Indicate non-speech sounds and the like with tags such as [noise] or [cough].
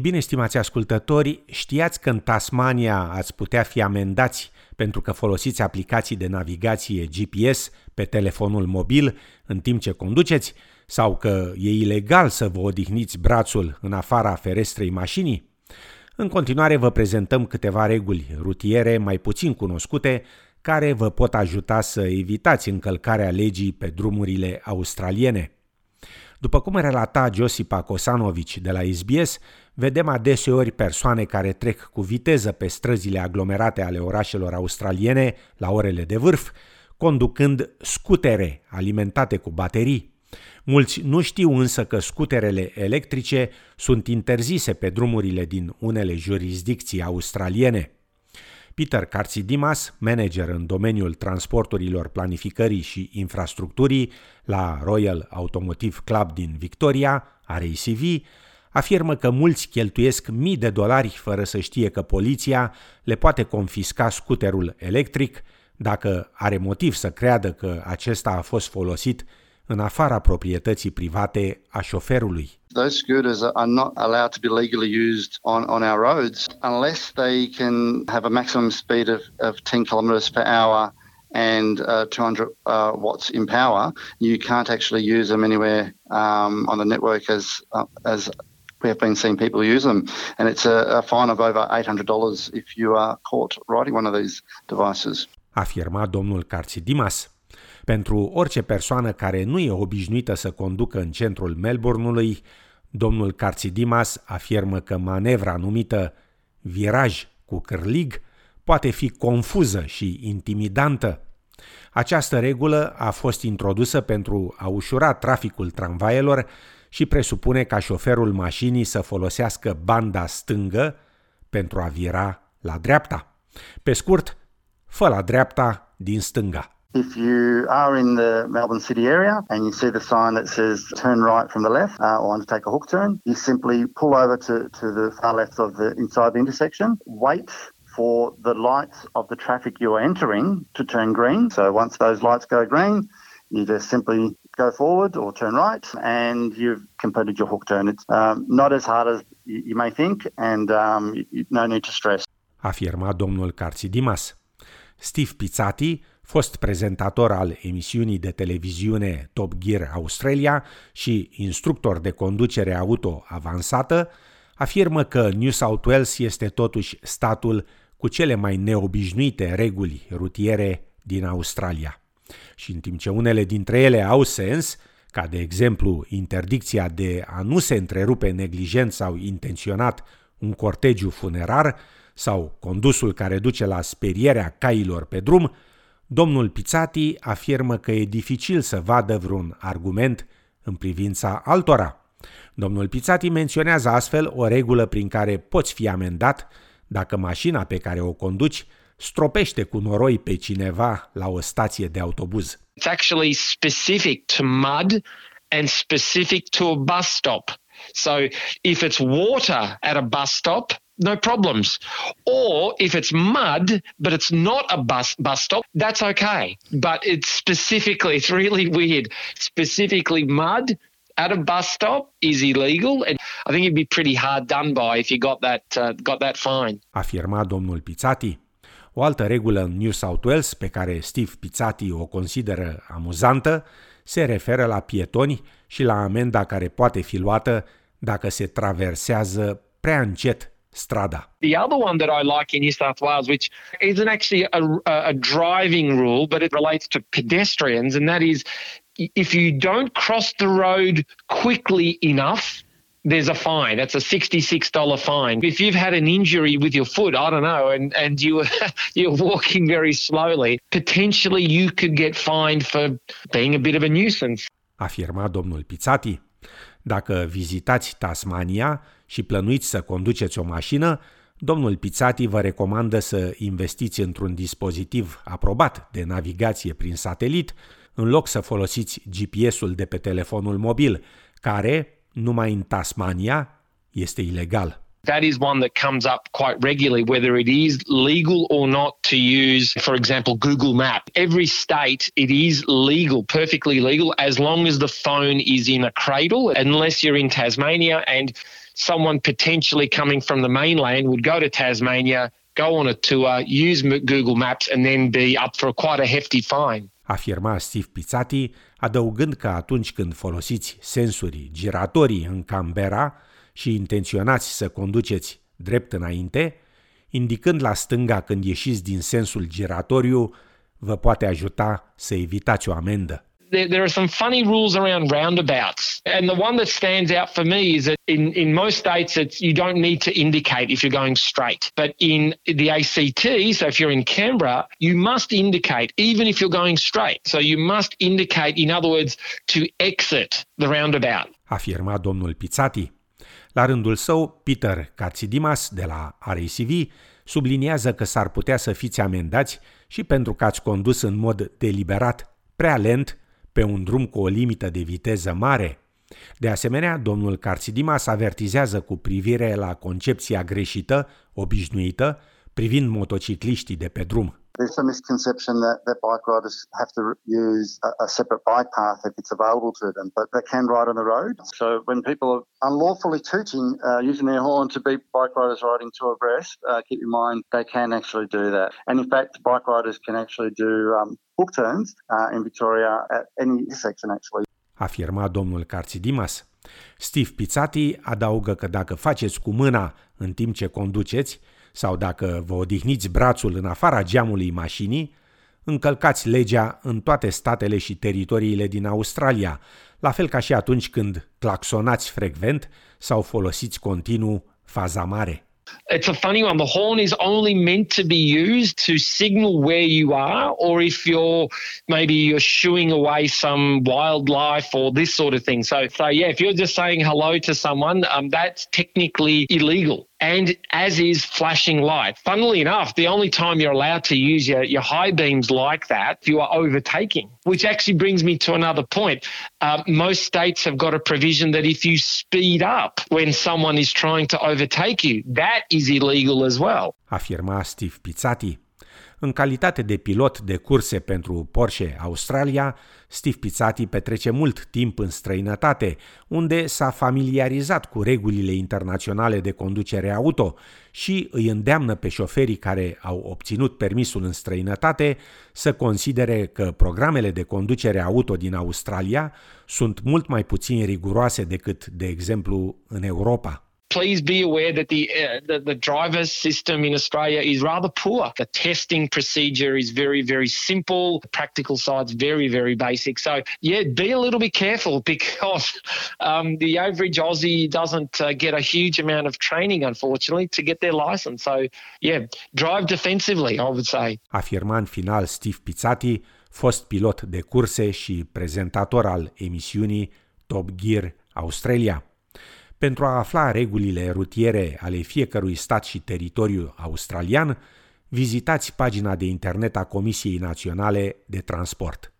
Ei bine, stimați ascultători, știați că în Tasmania ați putea fi amendați pentru că folosiți aplicații de navigație GPS pe telefonul mobil în timp ce conduceți sau că e ilegal să vă odihniți brațul în afara ferestrei mașinii? În continuare vă prezentăm câteva reguli rutiere mai puțin cunoscute care vă pot ajuta să evitați încălcarea legii pe drumurile australiene. După cum relata Josipa Kosanovic de la SBS, vedem adeseori persoane care trec cu viteză pe străzile aglomerate ale orașelor australiene la orele de vârf, conducând scutere alimentate cu baterii. Mulți nu știu însă că scuterele electrice sunt interzise pe drumurile din unele jurisdicții australiene. Peter Carțidimas, manager în domeniul transporturilor, planificării și infrastructurii la Royal Automotive Club din Victoria, RACV, afirmă că mulți cheltuiesc mii de dolari fără să știe că poliția le poate confisca scuterul electric dacă are motiv să creadă că acesta a fost folosit în afara proprietății private a șoferului. Those scooters are not allowed to be legally used on, on our roads unless they can have a maximum speed of, of 10 kilometers per hour and uh, 200 uh, watts in power. You can't actually use them anywhere um, on the network as uh, as we have been seeing people use them, and it's a, a fine of over $800 if you are caught riding one of these devices. Afirma domnul Carțidimas. Pentru orice persoană care nu e obișnuită să conducă în centrul Melbourneului, domnul Carțidimas afirmă că manevra numită viraj cu cârlig poate fi confuză și intimidantă. Această regulă a fost introdusă pentru a ușura traficul tramvaielor și presupune ca șoferul mașinii să folosească banda stângă pentru a vira la dreapta. Pe scurt, fă la dreapta din stânga. If you are in the Melbourne city area and you see the sign that says turn right from the left uh, or undertake a hook turn, you simply pull over to, to the far left of the inside the intersection, wait for the lights of the traffic you are entering to turn green. So once those lights go green, you just simply go forward or turn right and you've completed your hook turn. It's um, not as hard as you may think and um, no need to stress. Afirma domnul Carțidimas. Steve Pizzati fost prezentator al emisiunii de televiziune Top Gear Australia și instructor de conducere auto avansată, afirmă că New South Wales este totuși statul cu cele mai neobișnuite reguli rutiere din Australia. Și în timp ce unele dintre ele au sens, ca de exemplu interdicția de a nu se întrerupe neglijent sau intenționat un cortegiu funerar sau condusul care duce la sperierea cailor pe drum, Domnul Pizzati afirmă că e dificil să vadă vreun argument în privința altora. Domnul Pizzati menționează astfel o regulă prin care poți fi amendat dacă mașina pe care o conduci stropește cu noroi pe cineva la o stație de autobuz. It's actually specific to mud and specific to a bus stop. So if it's water at a bus stop, no problems. Or if it's mud, but it's not a bus bus stop, that's okay. But it's specifically, it's really weird. Specifically, mud at a bus stop is illegal, and I think you'd be pretty hard done by if you got that uh, got that fine. Afirma domnul Pizzati. O altă regulă în New South Wales pe care Steve Pizzati o consideră amuzantă se referă la pietoni și la amenda care poate fi luată dacă se traversează prea încet strada. The other one that I like in New South Wales, which isn't actually a, a driving rule, but it relates to pedestrians, and that is if you don't cross the road quickly enough, there's a fine. That's a $66 fine. If you've had an injury with your foot, I don't know, and, and you, [laughs] you're walking very slowly, potentially you could get fined for being a bit of a nuisance. Afirma domnul Pizzati. Dacă vizitați Tasmania și plănuiți să conduceți o mașină, domnul Pizzati vă recomandă să investiți într-un dispozitiv aprobat de navigație prin satelit, în loc să folosiți GPS-ul de pe telefonul mobil, care, numai în Tasmania, este ilegal. That is one that comes up quite regularly, whether it is legal or not to use, for example, Google Map. Every state, it is legal, perfectly legal, as long as the phone is in a cradle, unless you're in Tasmania. And someone potentially coming from the mainland would go to Tasmania, go on a tour, use Google Maps, and then be up for quite a hefty fine. Afirma Steve Pizzati, adăugând că atunci când folosiți sensuri giratorii în Canberra și intenționați să conduceți drept înainte, indicând la stânga când ieșiți din sensul giratoriu, vă poate ajuta să evitați o amendă. there, there, are some funny rules around roundabouts. And the one that stands out for me is that in, in most states, it's, you don't need to indicate if you're going straight. But in the ACT, so if you're in Canberra, you must indicate even if you're going straight. So you must indicate, in other words, to exit the roundabout. Afirma domnul Pizzati. La rândul său, Peter Katsidimas de la RACV subliniază că s-ar putea să fiți amendați și pentru că ați condus în mod deliberat, prea lent pe un drum cu o limită de viteză mare. De asemenea, domnul Carțidimas avertizează cu privire la concepția greșită, obișnuită, privind motocicliștii de pe drum. There's a misconception that, that bike riders have to use a, a separate bike path if it's available to them, but they can ride on the road. So when people are unlawfully tooting, uh, using their horn to beat bike riders riding two abreast, uh, keep in mind they can actually do that. And in fact, bike riders can actually do um, hook turns uh, in Victoria at any intersection actually. Afirma domnul Carțidimas. Steve Pizzati adaugă că dacă faceți cu mâna în timp ce conduceți sau dacă vă odihniți brațul în afara geamului mașinii, încălcați legea în toate statele și teritoriile din Australia, la fel ca și atunci când claxonați frecvent sau folosiți continuu faza mare. It's a funny one. The horn is only meant to be used to signal where you are, or if you're maybe you're shooing away some wildlife or this sort of thing. So, so yeah, if you're just saying hello to someone, um, that's technically illegal. And as is flashing light. Funnily enough, the only time you're allowed to use your, your high beams like that, you are overtaking, which actually brings me to another point. Uh, most states have got a provision that if you speed up when someone is trying to overtake you, that is illegal as well. Afirma Steve Pizzati. În calitate de pilot de curse pentru Porsche Australia, Steve Pizzati petrece mult timp în străinătate, unde s-a familiarizat cu regulile internaționale de conducere auto și îi îndeamnă pe șoferii care au obținut permisul în străinătate să considere că programele de conducere auto din Australia sunt mult mai puțin riguroase decât, de exemplu, în Europa. Please be aware that the, uh, the, the driver's system in Australia is rather poor. The testing procedure is very very simple. The practical side's very very basic. So yeah, be a little bit careful [laughs] because um, the average Aussie doesn't uh, get a huge amount of training, unfortunately, to get their license. So yeah, drive defensively, I would say. Afirma în final Steve Pizzati, fost pilot de curse și prezentator al emisiunii Top Gear Australia. Pentru a afla regulile rutiere ale fiecărui stat și teritoriu australian, vizitați pagina de internet a Comisiei Naționale de Transport.